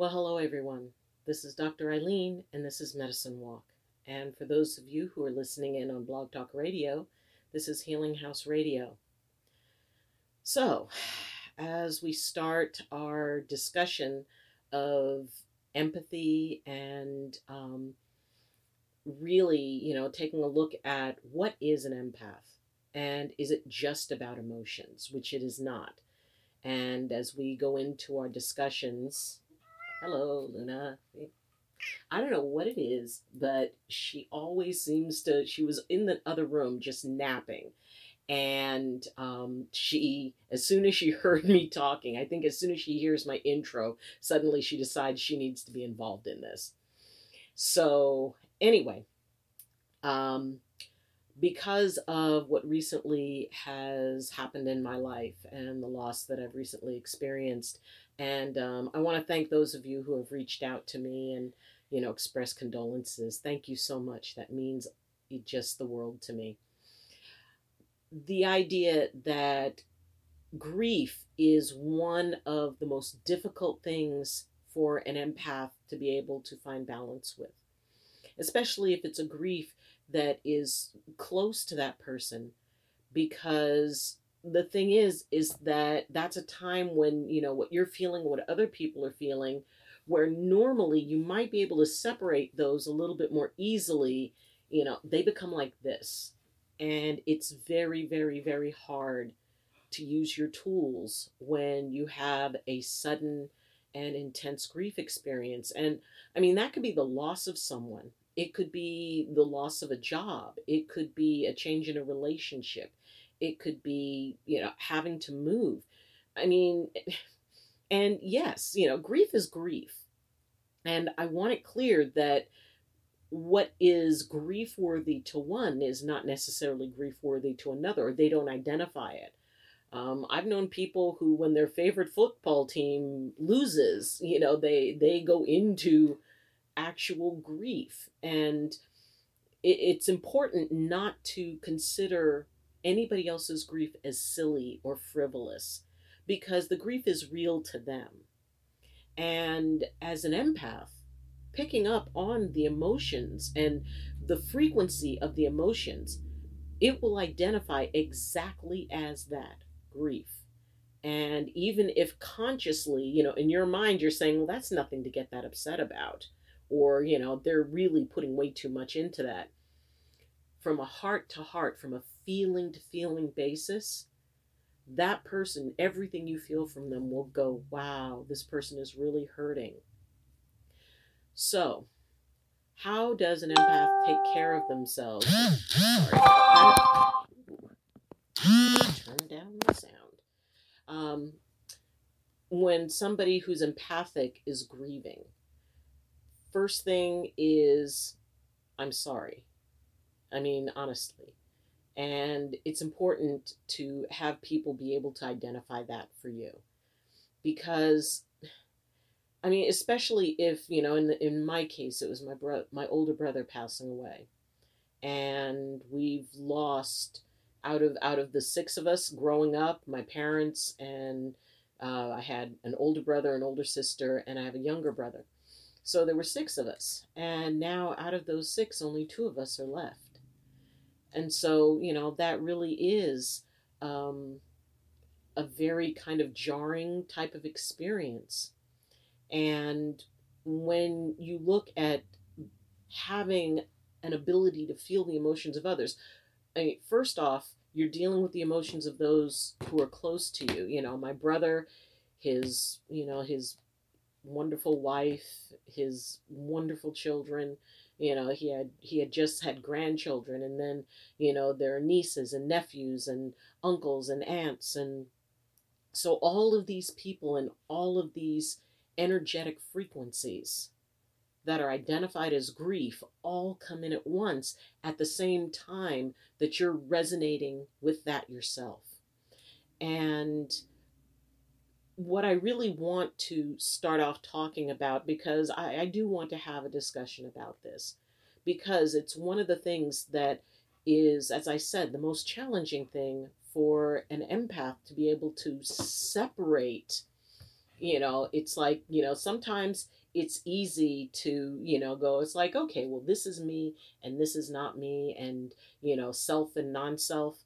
Well, hello everyone. This is Dr. Ayleen, and this is Medicine Walk. And for those of you who are listening in on Blog Talk Radio, this is Healing House Radio. So, as we start our discussion of empathy and um, really, you know, taking a look at what is an empath and is it just about emotions, which it is not. And as we go into our discussions, hello, Luna. I don't know what it is, but she always seems to. She was in the other room just napping. And um, she, as soon as she heard me talking, I think as soon as she hears my intro, suddenly she decides she needs to be involved in this. So, anyway, um, because of what recently has happened in my life and the loss that I've recently experienced, and um, I want to thank those of you who have reached out to me and, you know, expressed condolences. Thank you so much. That means just the world to me. The idea that grief is one of the most difficult things for an empath to be able to find balance with, especially if it's a grief that is close to that person, because the thing is is that that's a time when you know what you're feeling what other people are feeling where normally you might be able to separate those a little bit more easily you know they become like this. And it's very very very hard to use your tools when you have a sudden and intense grief experience. And i mean that could be the loss of someone. It could be the loss of a job. It could be a change in a relationship it could be, you know, having to move. I mean, and yes, you know, grief is grief. And I want it clear that what is grief worthy to one is not necessarily grief worthy to another, they don't identify it. Um, I've known people who, when their favorite football team loses, you know, they they go into actual grief, and it, it's important not to consider anybody else's grief as silly or frivolous because the grief is real to them. And as an empath, picking up on the emotions and the frequency of the emotions, it will identify exactly as that grief. And even if consciously, you know, in your mind, you're saying, well, that's nothing to get that upset about, or, you know, they're really putting way too much into that. From a heart to heart, from a feeling to feeling basis, that person, everything you feel from them will go, wow, this person is really hurting. So, how does an empath take care of themselves? Sorry. Turn down the sound. Um, when somebody who's empathic is grieving, first thing is, I'm sorry. I mean, honestly, and it's important to have people be able to identify that for you. Because I mean, especially if, you know, in the, in my case it was my bro- my older brother passing away. And we've lost out of out of the six of us growing up, my parents and uh, I had an older brother, an older sister, and I have a younger brother. So there were six of us. And now out of those six, only two of us are left and so, you know, that really is um, a very kind of jarring type of experience. And when you look at having an ability to feel the emotions of others, I mean, first off, you're dealing with the emotions of those who are close to you. You know, my brother, his, you know, his wonderful wife, his wonderful children, you know he had he had just had grandchildren and then you know there are nieces and nephews and uncles and aunts and so all of these people and all of these energetic frequencies that are identified as grief all come in at once at the same time that you're resonating with that yourself. And what I really want to start off talking about, because I, I do want to have a discussion about this, because it's one of the things that is, as I said, the most challenging thing for an empath to be able to separate you know, it's like, you know, sometimes it's easy to, you know, go, it's like, okay, well, this is me and this is not me, and, you know, self and non self.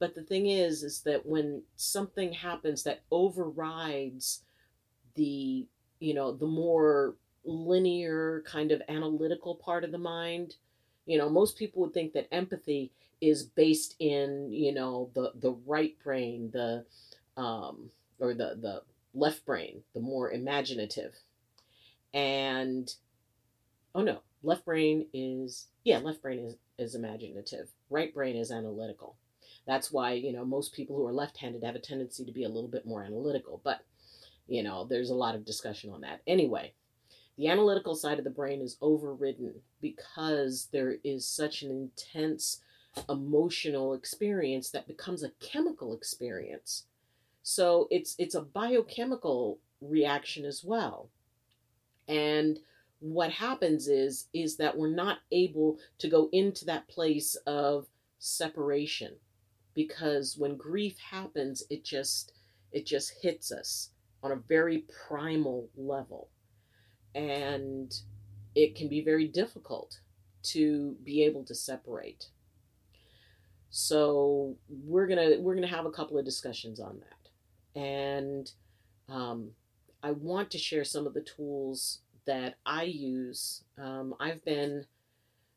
But the thing is, is that when something happens that overrides the, you know, the more linear kind of analytical part of the mind, you know, most people would think that empathy is based in, you know, the the right brain, the um or the the left brain, the more imaginative. And oh no, left brain is yeah, left brain is is imaginative. Right brain is analytical. That's why, you know, most people who are left-handed have a tendency to be a little bit more analytical, but you know, there's a lot of discussion on that. Anyway, the analytical side of the brain is overridden because there is such an intense emotional experience that becomes a chemical experience. So it's it's a biochemical reaction as well. And what happens is is that we're not able to go into that place of separation because when grief happens it just it just hits us on a very primal level. And it can be very difficult to be able to separate. So we're gonna we're gonna have a couple of discussions on that. And um, i want to share some of the tools that i use. Um, i've been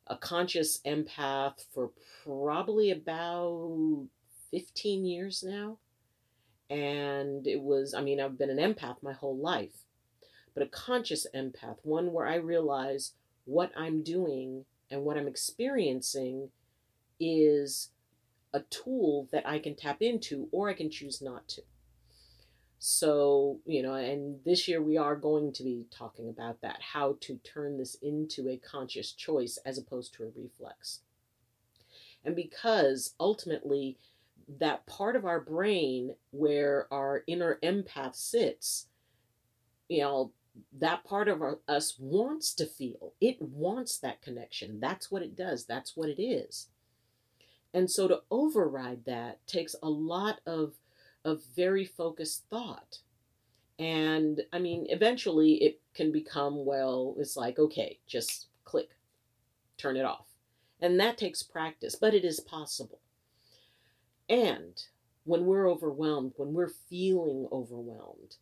a conscious empath for probably about 15 years now and it was i mean i've been an empath my whole life but a conscious empath, one where I realize what I'm doing and what I'm experiencing is a tool that I can tap into or I can choose not to. So, you know, and this year we are going to be talking about that how to turn this into a conscious choice as opposed to a reflex. And because ultimately, that part of our brain where our inner empath sits, you know, that part of our, us wants to feel. It wants that connection. That's what it does. That's what it is. And so to override that takes a lot of of very focused thought. And I mean, eventually it can become well, it's like, okay, just click, turn it off. And that takes practice, but it is possible. And when we're overwhelmed, when we're feeling overwhelmed,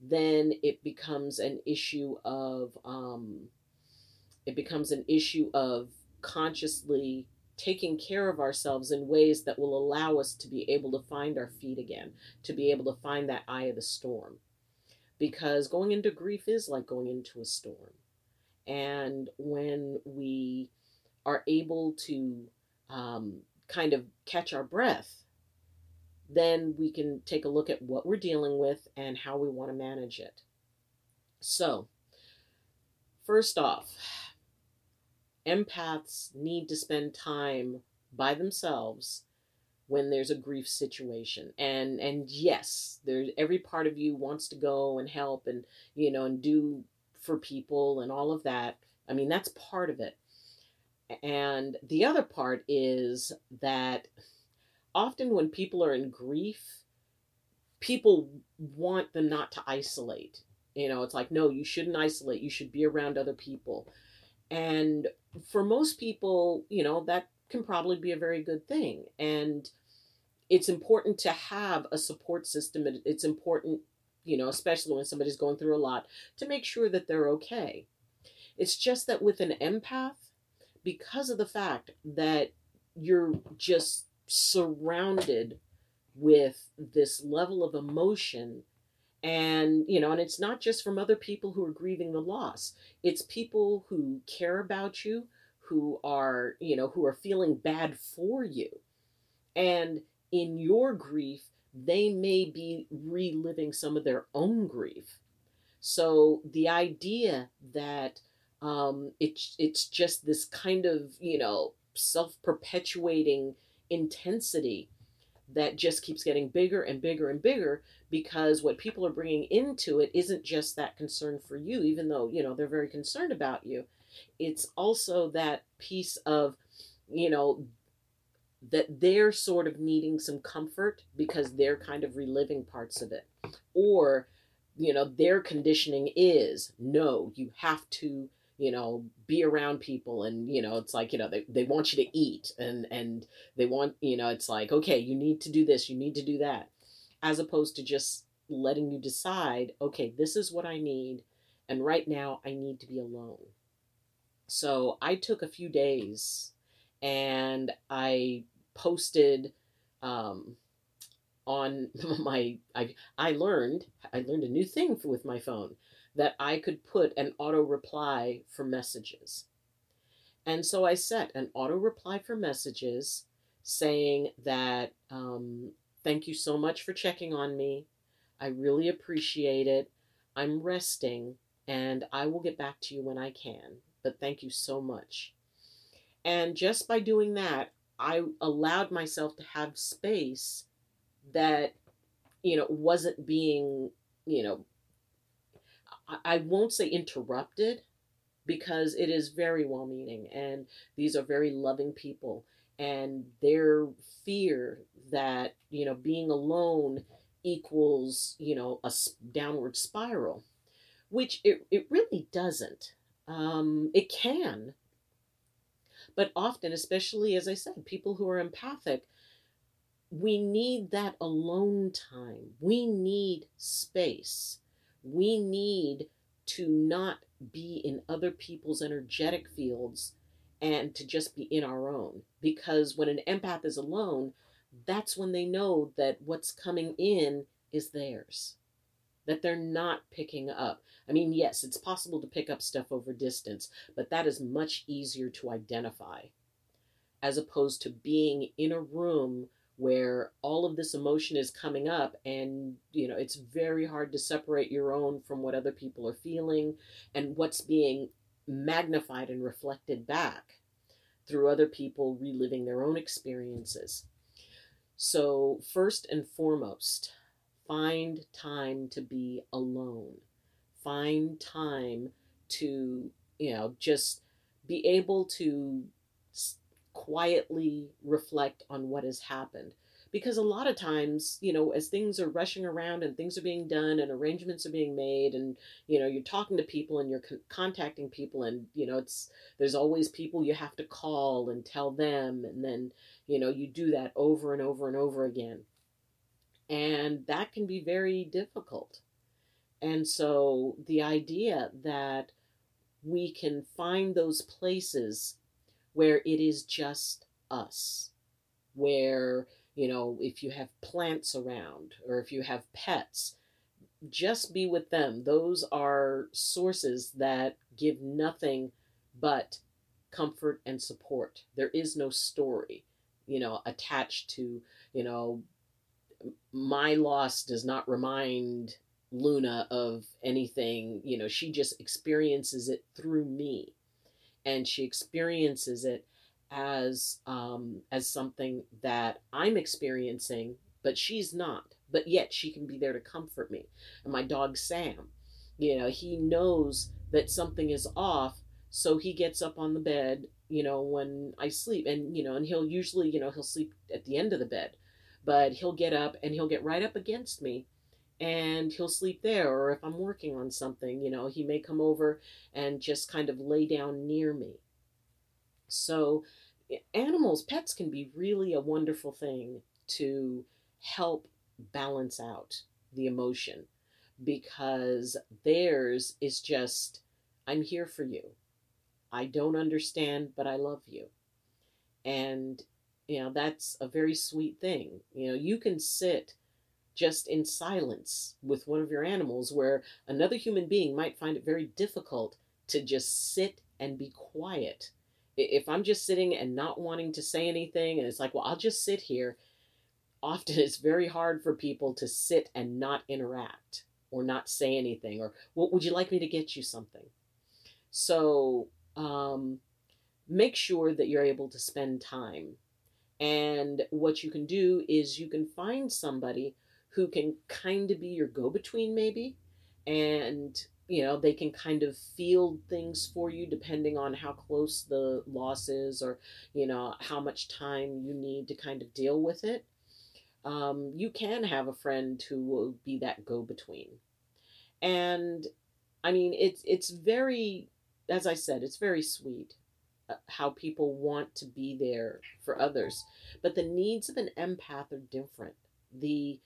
then it becomes an issue of um, it becomes an issue of consciously taking care of ourselves in ways that will allow us to be able to find our feet again, to be able to find that eye of the storm. Because going into grief is like going into a storm. And when we are able to um, kind of catch our breath then we can take a look at what we're dealing with and how we want to manage it. So, first off, empaths need to spend time by themselves when there's a grief situation and and yes there's every part of you wants to go and help and you know and do for people and all of that i mean that's part of it and the other part is that often when people are in grief, people want them not to isolate. You know, it's like, no, you shouldn't isolate. You should be around other people. And for most people, you know, that can probably be a very good thing. And it's important to have a support system. It's important, you know, especially when somebody's going through a lot, to make sure that they're okay. It's just that with an empath, because of the fact that you're just surrounded with this level of emotion and you know and it's not just from other people who are grieving the loss. It's people who care about you who are you know who are feeling bad for you. And in your grief they may be reliving some of their own grief. So the idea that um, it's it's just this kind of you know self-perpetuating intensity that just keeps getting bigger and bigger and bigger because what people are bringing into it isn't just that concern for you even though you know they're very concerned about you. It's also that piece of you know that they're sort of needing some comfort because they're kind of reliving parts of it. Or you know, their conditioning is no, you have to, you know, be around people and, you know, it's like, you know, they, they want you to eat and, and they want, you know, it's like, okay, you need to do this, you need to do that, as opposed to just letting you decide, okay, this is what I need. And right now I need to be alone. So I took a few days and I posted um, on my I I learned I learned a new thing with my phone that I could put an auto reply for messages. And so I set an auto reply for messages saying that um, thank you so much for checking on me. I really appreciate it. I'm resting and I will get back to you when I can. But thank you so much. And just by doing that, I allowed myself to have space that, you know, wasn't being, you know, I, won't say interrupted because it is very well meaning and these are very loving people and their fear that, you know, being alone equals, you know, a downward spiral, which it, it really doesn't. Um, it can, but often, especially as I said, people who are empathic, we need that alone time. We need space. We need to not be in other people's energetic fields and to just be in our own. Because when an empath is alone, that's when they know that what's coming in is theirs, that they're not picking up. I mean, yes, it's possible to pick up stuff over distance, but that is much easier to identify as opposed to being in a room where all of this emotion is coming up and you know it's very hard to separate your own from what other people are feeling and what's being magnified and reflected back through other people reliving their own experiences so first and foremost find time to be alone find time to, you know, just be able to quietly reflect on what has happened. Because a lot of times, you know, as things are rushing around and things are being done and arrangements are being made, and, you know, you're talking to people and you're contacting people, and, you know, it's, there's always people you have to call and tell them, and then, you know, you do that over and over and over again. And that can be very difficult. And so the idea that we can find those places where it is just us, where, you know, if you have plants around or if you have pets, just be with them. Those are sources that give nothing but comfort and support. There is no story, you know, attached to, you know, my loss does not remind Luna of anything, you know, she just experiences it through me. And she experiences it as um, as something that I'm experiencing, but she's not. But yet she can be there to comfort me. And my dog Sam, you know, he knows that something is off, so he gets up on the bed, you know, when I sleep, and you know, and he'll usually, you know, he'll sleep at the end of the bed, but he'll get up and he'll get right up against me and he'll sleep there or if i'm working on something you know he may come over and just kind of lay down near me so animals pets can be really a wonderful thing to help balance out the emotion because theirs is just i'm here for you i don't understand but i love you and you know that's a very sweet thing you know you can sit just in silence with one of your animals, where another human being might find it very difficult to just sit and be quiet. If I'm just sitting and not wanting to say anything, and it's like, well, I'll just sit here, often it's very hard for people to sit and not interact or not say anything, or well, would you like me to get you something? So, um, make sure that you're able to spend time. And what you can do is you can find somebody who can kind of be your go between, maybe. And, you know, they can kind of field things for you depending on how close the loss is or, you know, how much time you need to kind of deal with it. Um, you can have a friend who will be that go between. And I mean, it's it's very, as I said, it's very sweet uh, how people want to be there for others, but the needs of an empath are different. The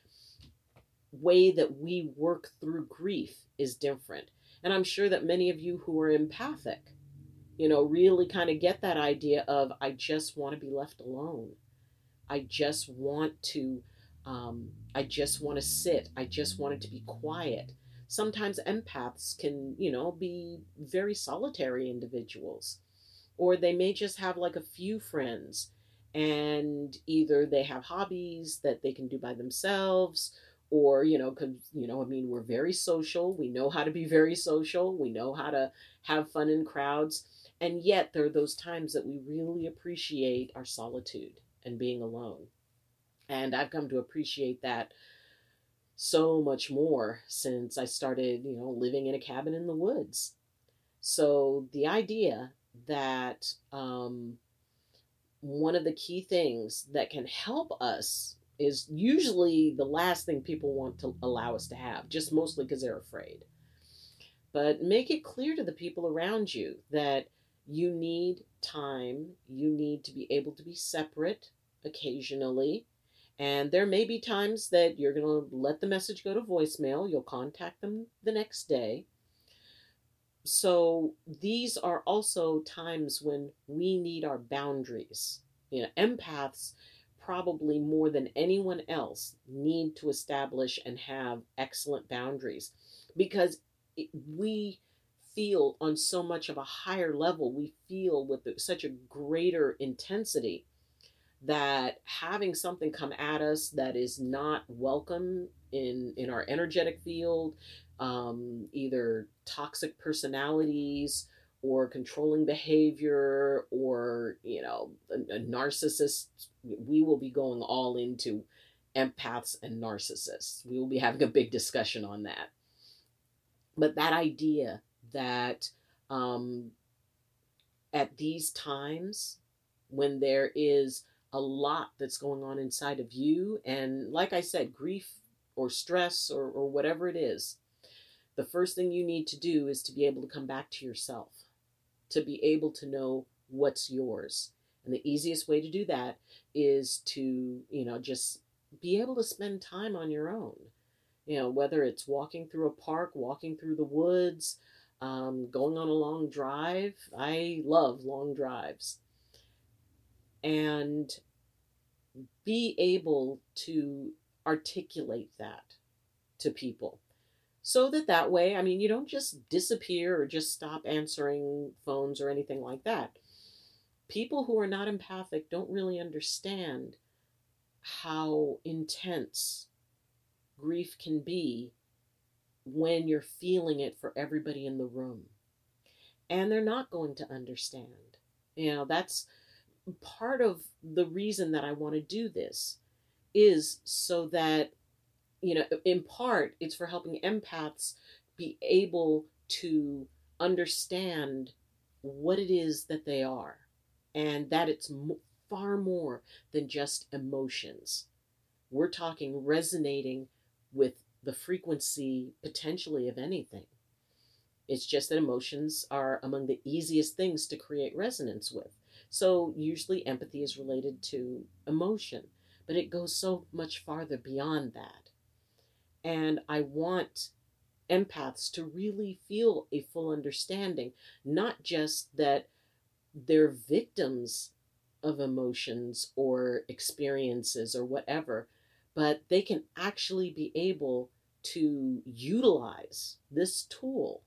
way that we work through grief is different. And I'm sure that many of you who are empathic, you know, really kind of get that idea of, I just want to be left alone. I just want to, um, I just want to sit. I just want it to be quiet. Sometimes empaths can, you know, be very solitary individuals, or they may just have like a few friends and either they have hobbies that they can do by themselves or you know because you know i mean we're very social we know how to be very social we know how to have fun in crowds and yet there are those times that we really appreciate our solitude and being alone. And i've come to appreciate that so much more since i started you know living in a cabin in the woods. So the idea that um, one of the key things that can help us is usually the last thing people want to allow us to have, just mostly because they're afraid. But make it clear to the people around you that you need time, you need to be able to be separate occasionally. And there may be times that you're going to let the message go to voicemail, you'll contact them the next day. So these are also times when we need our boundaries. You know, empaths probably more than anyone else need to establish and have excellent boundaries. Because it, we feel on so much of a higher level we feel with such a greater intensity that having something come at us that is not welcome in in our energetic field um, either toxic personalities or controlling behavior or you know a, a narcissist we will be going all into empaths and narcissists we will be having a big discussion on that but that idea that um, at these times when there is a lot that's going on inside of you and like i said grief or stress or, or whatever it is the first thing you need to do is to be able to come back to yourself to be able to know what's yours. And the easiest way to do that is to, you know, just be able to spend time on your own. You know, whether it's walking through a park, walking through the woods, um, going on a long drive. I love long drives. And be able to articulate that to people so that that way, I mean, you don't just disappear or just stop answering phones or anything like that. People who are not empathic don't really understand how intense grief can be when you're feeling it for everybody in the room. And they're not going to understand. You know, that's part of the reason that I want to do this is so that you know, in part, it's for helping empaths be able to understand what it is that they are and that it's far more than just emotions. We're talking resonating with the frequency potentially of anything. It's just that emotions are among the easiest things to create resonance with. So, usually, empathy is related to emotion, but it goes so much farther beyond that. And I want empaths to really feel a full understanding, not just that they're victims of emotions or experiences or whatever, but they can actually be able to utilize this tool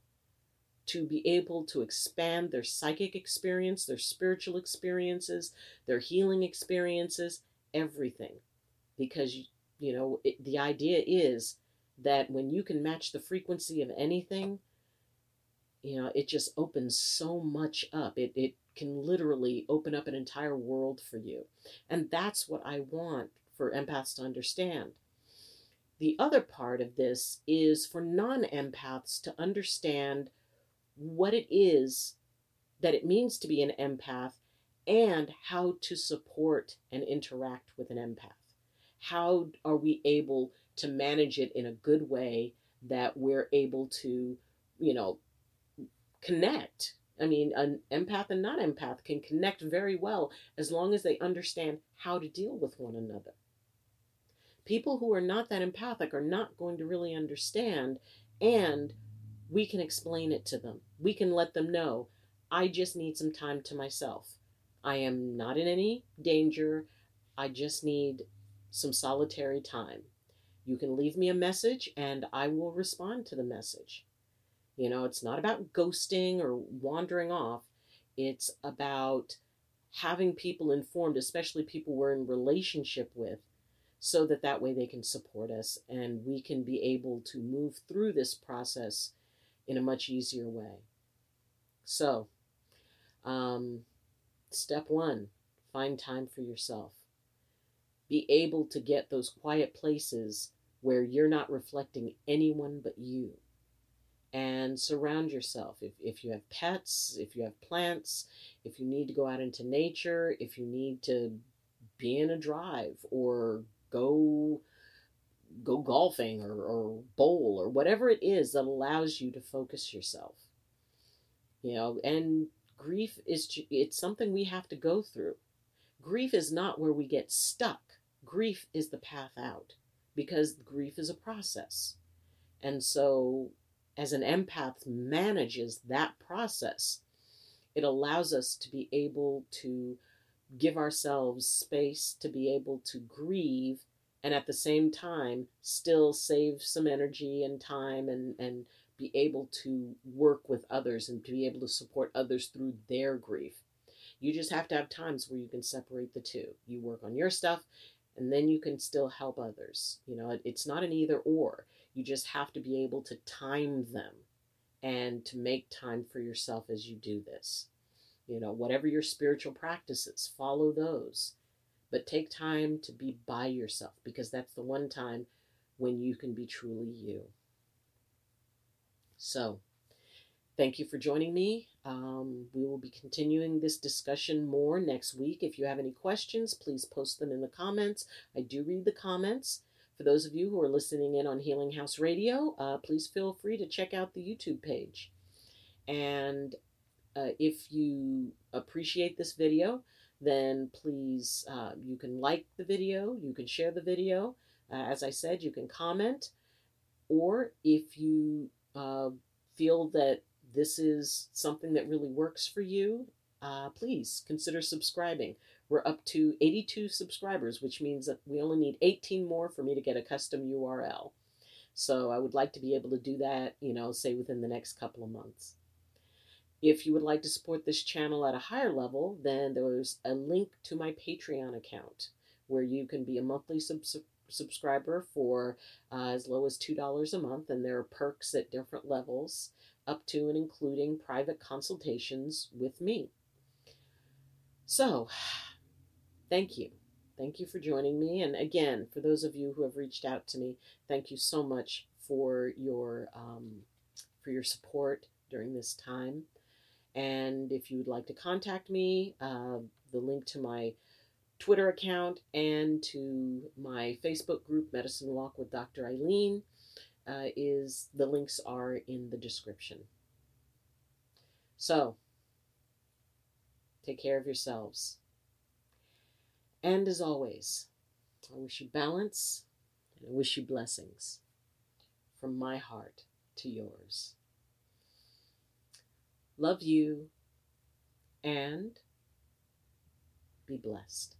to be able to expand their psychic experience, their spiritual experiences, their healing experiences, everything. Because, you know, it, the idea is that when you can match the frequency of anything, you know, it just opens so much up. It, it can literally open up an entire world for you. And that's what I want for empaths to understand. The other part of this is for non empaths to understand what it is that it means to be an empath and how to support and interact with an empath. How are we able to manage it in a good way that we're able to, you know, connect. I mean, an empath and non empath can connect very well as long as they understand how to deal with one another. People who are not that empathic are not going to really understand, and we can explain it to them. We can let them know, I just need some time to myself. I am not in any danger. I just need some solitary time. You can leave me a message and I will respond to the message. You know, it's not about ghosting or wandering off, it's about having people informed, especially people we're in relationship with, so that that way they can support us and we can be able to move through this process in a much easier way. So, um, step one find time for yourself. Be able to get those quiet places where you're not reflecting anyone but you. And surround yourself. If, if you have pets, if you have plants, if you need to go out into nature, if you need to be in a drive or go go golfing or, or bowl or whatever it is that allows you to focus yourself. You know and grief is it's something we have to go through. Grief is not where we get stuck. Grief is the path out because grief is a process. And so as an empath manages that process it allows us to be able to give ourselves space to be able to grieve and at the same time still save some energy and time and, and be able to work with others and to be able to support others through their grief. You just have to have times where you can separate the two. You work on your stuff and then you can still help others. You know, it's not an either or. You just have to be able to time them and to make time for yourself as you do this. You know, whatever your spiritual practices, follow those. But take time to be by yourself because that's the one time when you can be truly you. So, thank you for joining me. Um, we will be continuing this discussion more next week. If you have any questions, please post them in the comments. I do read the comments. For those of you who are listening in on Healing House Radio, uh, please feel free to check out the YouTube page. And uh, if you appreciate this video, then please, uh, you can like the video, you can share the video. Uh, as I said, you can comment. Or if you uh, feel that this is something that really works for you, uh, please consider subscribing. We're up to 82 subscribers, which means that we only need 18 more for me to get a custom URL. So I would like to be able to do that, you know, say within the next couple of months. If you would like to support this channel at a higher level, then there's a link to my Patreon account where you can be a monthly sub- subscriber for uh, as low as $2 a month, and there are perks at different levels, up to and including private consultations with me. So, thank you. Thank you for joining me. And again, for those of you who have reached out to me, thank you so much for your um, for your support during this time. And if you would like to contact me, uh, the link to my Twitter account and to my Facebook group, Medicine Walk with Dr. Ayleen, uh, is the links are in the description. So, take care of yourselves. And as always, I wish you balance and I wish you blessings from my heart to yours love you, and be blessed.